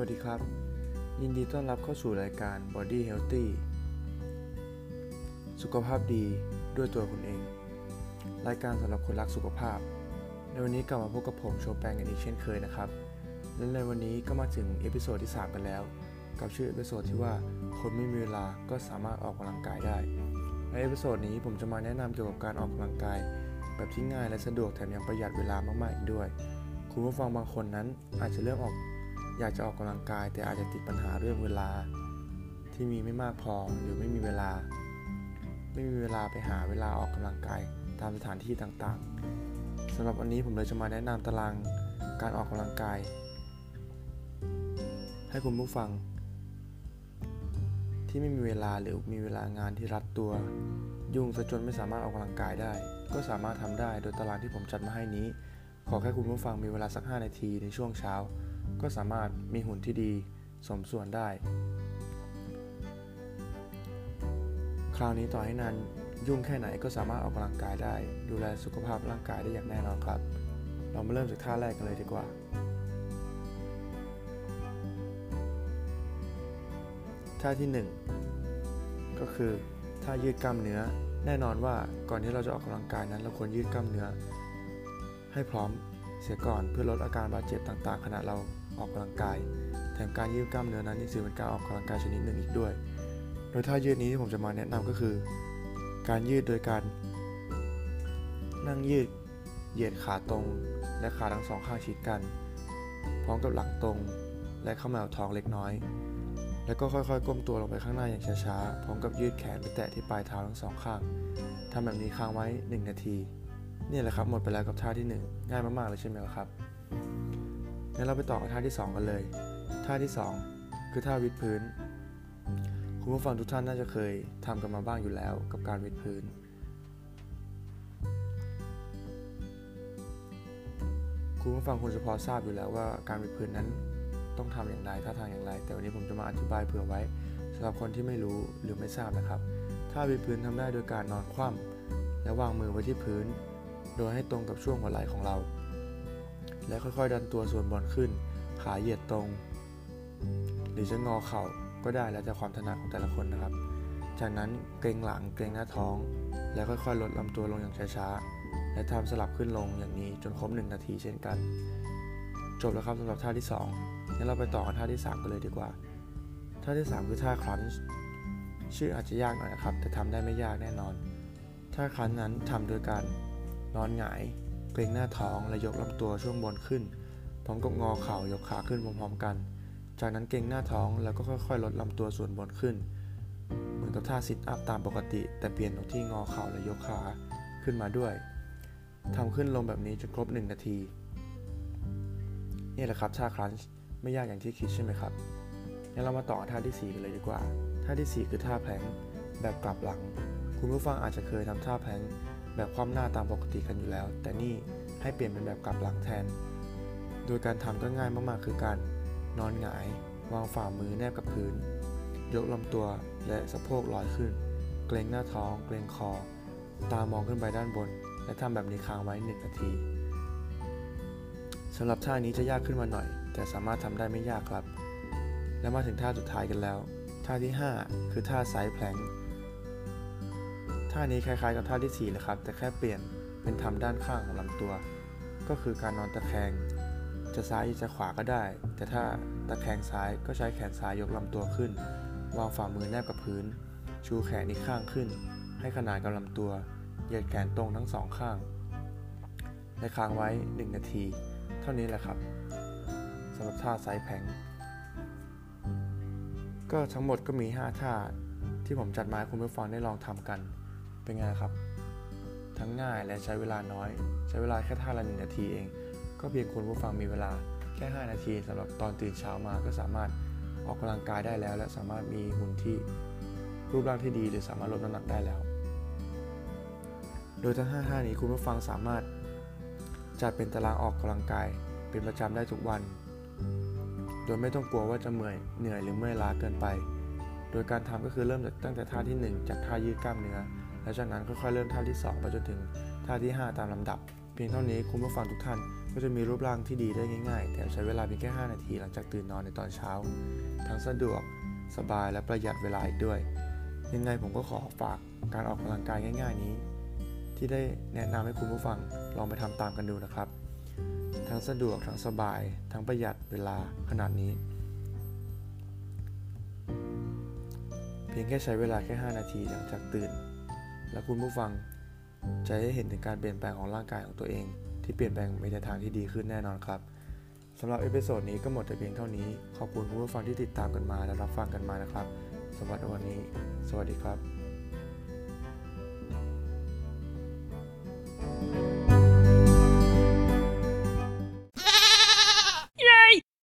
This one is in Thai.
สวัสดีครับ ยินดีต้อนรับเข้าสู่รายการ Body Healthy สุขภาพดีด้วยตัวคุณเอง รายการสำหรับคนรักสุขภาพ ในวันนี้กลับมาพบกับผมโชแปงกันอีกเช่นเคยนะครับและในวันนี้ก็มาถึง episode ที่ 3 กันแล้ว กับชื่อ episode ที่ว่าคนไม่มีเวลาก็สามารถออกกำลังกายได้ ใน episode นี้ผมจะมาแนะนำเกี่ยวกับการออกกำลังกาย แบบที่ง่ายและสะดวกแถมยังประหยัดเวลามากๆอีกด้วย คุณผู้ฟังบางคนนั้นอาจจะเริ่มออก อยากจะออกกำลังกาย แต่อาจจะติดปัญหาเรื่องเวลาที่มีไม่มากพอหรือไม่มีเวลา ไม่มีเวลาไปหาเวลาออกกำลังกายตามสถานที่ต่างๆสำหรับวันนี้ผมเลยจะมาแนะนำตารางการออกกำลังกาย ให้คุณผู้ฟัง ที่ไม่มีเวลาหรือมีเวลางานที่รัดตัว ยุ่งซะจนไม่สามารถออกกำลังกายได้ ก็สามารถทำได้โดยตารางที่ผมจัดมาให้นี้ ขอแค่คุณผู้ฟังมีเวลาสัก 5 นาทีในช่วงเช้า ก็สามารถมีหุ่นที่ดีสมส่วนได้ คราวนี้ต่อให้นานยุ่งแค่ไหนก็สามารถออกกำลังกายได้ ดูแลสุขภาพร่างกายได้อย่างแน่นอนครับ เรามาเริ่มจากท่าแรกกันเลยดีกว่า ท่าที่ 1 ก็คือท่ายืดกล้ามเนื้อ แน่นอนว่าก่อนที่เราจะออกกำลังกายนั้นเราควรยืดกล้ามเนื้อ ให้พร้อมเสียก่อนเพื่อลดอาการบาดเจ็บต่างๆ ขณะเราออกกำลังกาย แถมการยืดกล้ามเนื้อนั้นยังถือเป็นการออกกำลังกายชนิดหนึ่งอีกด้วย โดยท่ายืดนี้ที่ผมจะมาแนะนำก็คือ การยืดโดยการ นั่งยืดเหยียดขาตรง และขาทั้งสองข้างชิดกัน พร้อมกับหลังตรง และเข้ามาเอาท้องเล็กน้อย แล้วก็ค่อยๆ ก้มตัวลงไปข้างหน้าอย่างช้าๆ พร้อมกับยืดแขนไปแตะที่ปลายเท้าทั้งสองข้างทำแบบนี้ค้างไว้ 1 นาที นี่แหละครับหมดไปแล้วกับท่าที่ 1 ง่ายมากๆเลยใช่ไหมครับงั้นเราไปต่อกับท่าที่ 2 กันเลย ท่าที่ 2 คือท่าวิดพื้น คุณผู้ฟังทุกท่านน่าจะเคยทำกันมาบ้างอยู่แล้วกับการวิดพื้น คุณผู้ฟังคงจะพอทราบอยู่แล้วว่าการวิดพื้นนั้นต้องทำอย่างไรท่าทางอย่างไร แต่วันนี้ผมจะมาอธิบายเผื่อไว้สำหรับคนที่ไม่รู้หรือไม่ทราบนะครับ ท่าวิดพื้นทำได้โดยการนอนคว่ำและวางมือไว้ที่พื้น โดยให้ตรงกับช่วงหัวไหล่ของเรา และค่อยๆ ดันตัวส่วนบนขึ้น ขาเหยียดตรง หรือจะงอเข่าก็ได้แล้วแต่ความถนัดของแต่ละคนนะครับ จากนั้นเกรงหลังเกรงหน้าท้อง แล้วค่อยๆ ลดลำตัวลงอย่างช้าๆ และทำสลับขึ้นลงอย่างนี้จนครบ 1 นาทีเช่นกัน จบแล้วครับสำหรับท่าที่2งั้นเราไปต่อกันท่าที่ 3 กันเลยดีกว่า ท่าที่ 3 คือท่าครันช์ชื่ออาจจะยากหน่อยนะครับ แต่ทำได้ไม่ยากแน่นอน ท่าครันช์นั้นทำโดยการ นอนหงายเกรงหน้าท้องและยกลำตัวช่วงบนขึ้น พร้อมกับงอเข่ายกขาขึ้นพร้อมๆกัน จากนั้นเกรงหน้าท้องแล้วก็ค่อยๆ ลดลำตัวส่วนบนขึ้น เหมือนกับท่าซิทอัพตามปกติ แต่เปลี่ยนตรงที่งอเข่าและยกขาขึ้นมาด้วยทำขึ้นลงแบบนี้จนครบ 1 นาที นี่แหละครับท่าครันช์ไม่ยากอย่างที่คิดใช่ไหมครับงั้นเรามาต่อท่าที่ 4 กันเลยดีกว่า ท่าที่ 4 คือท่าแพลงแบบกลับหลัง คุณผู้ฟังอาจจะเคยทำท่าแพลง แบบคว่ำหน้าตามปกติกันอยู่แล้ว แต่นี่ให้เปลี่ยนเป็นแบบกลับหลังแทน โดยการทำก็ง่ายมากๆ คือการนอนหงาย วางฝ่ามือแนบกับพื้น ยกลำตัวและสะโพกลอยขึ้น เกรงหน้าท้อง เกรงคอ ตามองขึ้นไปด้านบน และทำแบบนี้ค้างไว้1นาทีสำหรับท่านี้จะยากขึ้นมาหน่อย แต่สามารถทำได้ไม่ยากครับ และมาถึงท่าสุดท้ายกันแล้ว ท่าที่ 5 คือท่าไซด์แพลง ท่านี้คล้ายๆกับท่าที่4เลยครับ แต่แค่เปลี่ยนเป็นทำด้านข้างของลำตัว ก็คือการนอนตะแคง จะซ้ายจะขวาก็ได้ แต่ถ้าตะแคงซ้ายก็ใช้แขนซ้ายยกลำตัวขึ้น วางฝ่ามือแนบกับพื้น ชูแขนอีกข้างขึ้น ให้ขนานกับลำตัว เหยียดแขนตรงทั้งสองข้างและค้างไว้ 1 นาที เท่านี้แหละครับสำหรับท่าไซด์แพงก็ทั้งหมดก็มี 5 ท่าที่ผมจัดมาให้คุณผู้ฟังได้ลองทำกัน เป็นไงครับ ทั้งง่ายและใช้เวลาน้อย ใช้เวลาแค่ท่าละหนึ่งนาทีเอง ก็เพียงคุณผู้ฟังมีเวลาแค่ 5 นาทีสำหรับตอนตื่นเช้ามาก็สามารถออกกำลังกายได้แล้ว และสามารถมีหุ่นที่รูปร่างที่ดี หรือสามารถลดน้ำหนักได้แล้ว โดยทั้ง 5 ท่านี้คุณผู้ฟังสามารถจัดเป็นตารางออกกำลังกาย เป็นประจำได้ทุกวัน โดยไม่ต้องกลัวว่าจะเมื่อยเหนื่อยหรือเมื่อยล้าเกินไป ดยการทำก็คือเริ่มตั้งแต่ท่าที่ 1 จากท่ายืดกล้ามเนื้อ แล้วจากนั้นค่อยๆเริ่มท่าที่ 2 ไปจนถึงท่าที่ 5 ตามลำดับ เพียงเท่านี้คุณผู้ฟังทุกท่านก็จะมีรูปร่างที่ดีได้ง่ายๆแถมใช้เวลาเพียงแค่ 5 นาทีหลังจากตื่นนอนในตอนเช้า ทั้งสะดวกสบายและประหยัดเวลาอีกด้วย ยังไงผมก็ขอฝากการออกกำลังกายง่าย ๆนี้ ที่ได้แนะนำให้คุณผู้ฟังลองไปทำตามกันดูนะครับ ทั้งสะดวกทั้งสบาย ทั้งประหยัดเวลาขนาดนี้ เพียงแค่ใช้เวลาแค่ 5 นาทีหลังจากตื่น และคุณผู้ฟังจะได้เห็นถึงการเปลี่ยนแปลงของร่างกายของตัวเอง ที่เปลี่ยนแปลงไปในทางที่ดีขึ้นแน่นอนครับสำหรับ episode นี้ก็หมดแต่เพียงเท่านี้ ขอบคุณคุณผู้ฟังที่ติดตามกันมาและรับฟังกันมานะครับสำหรับวันนี้ สวัสดีครับ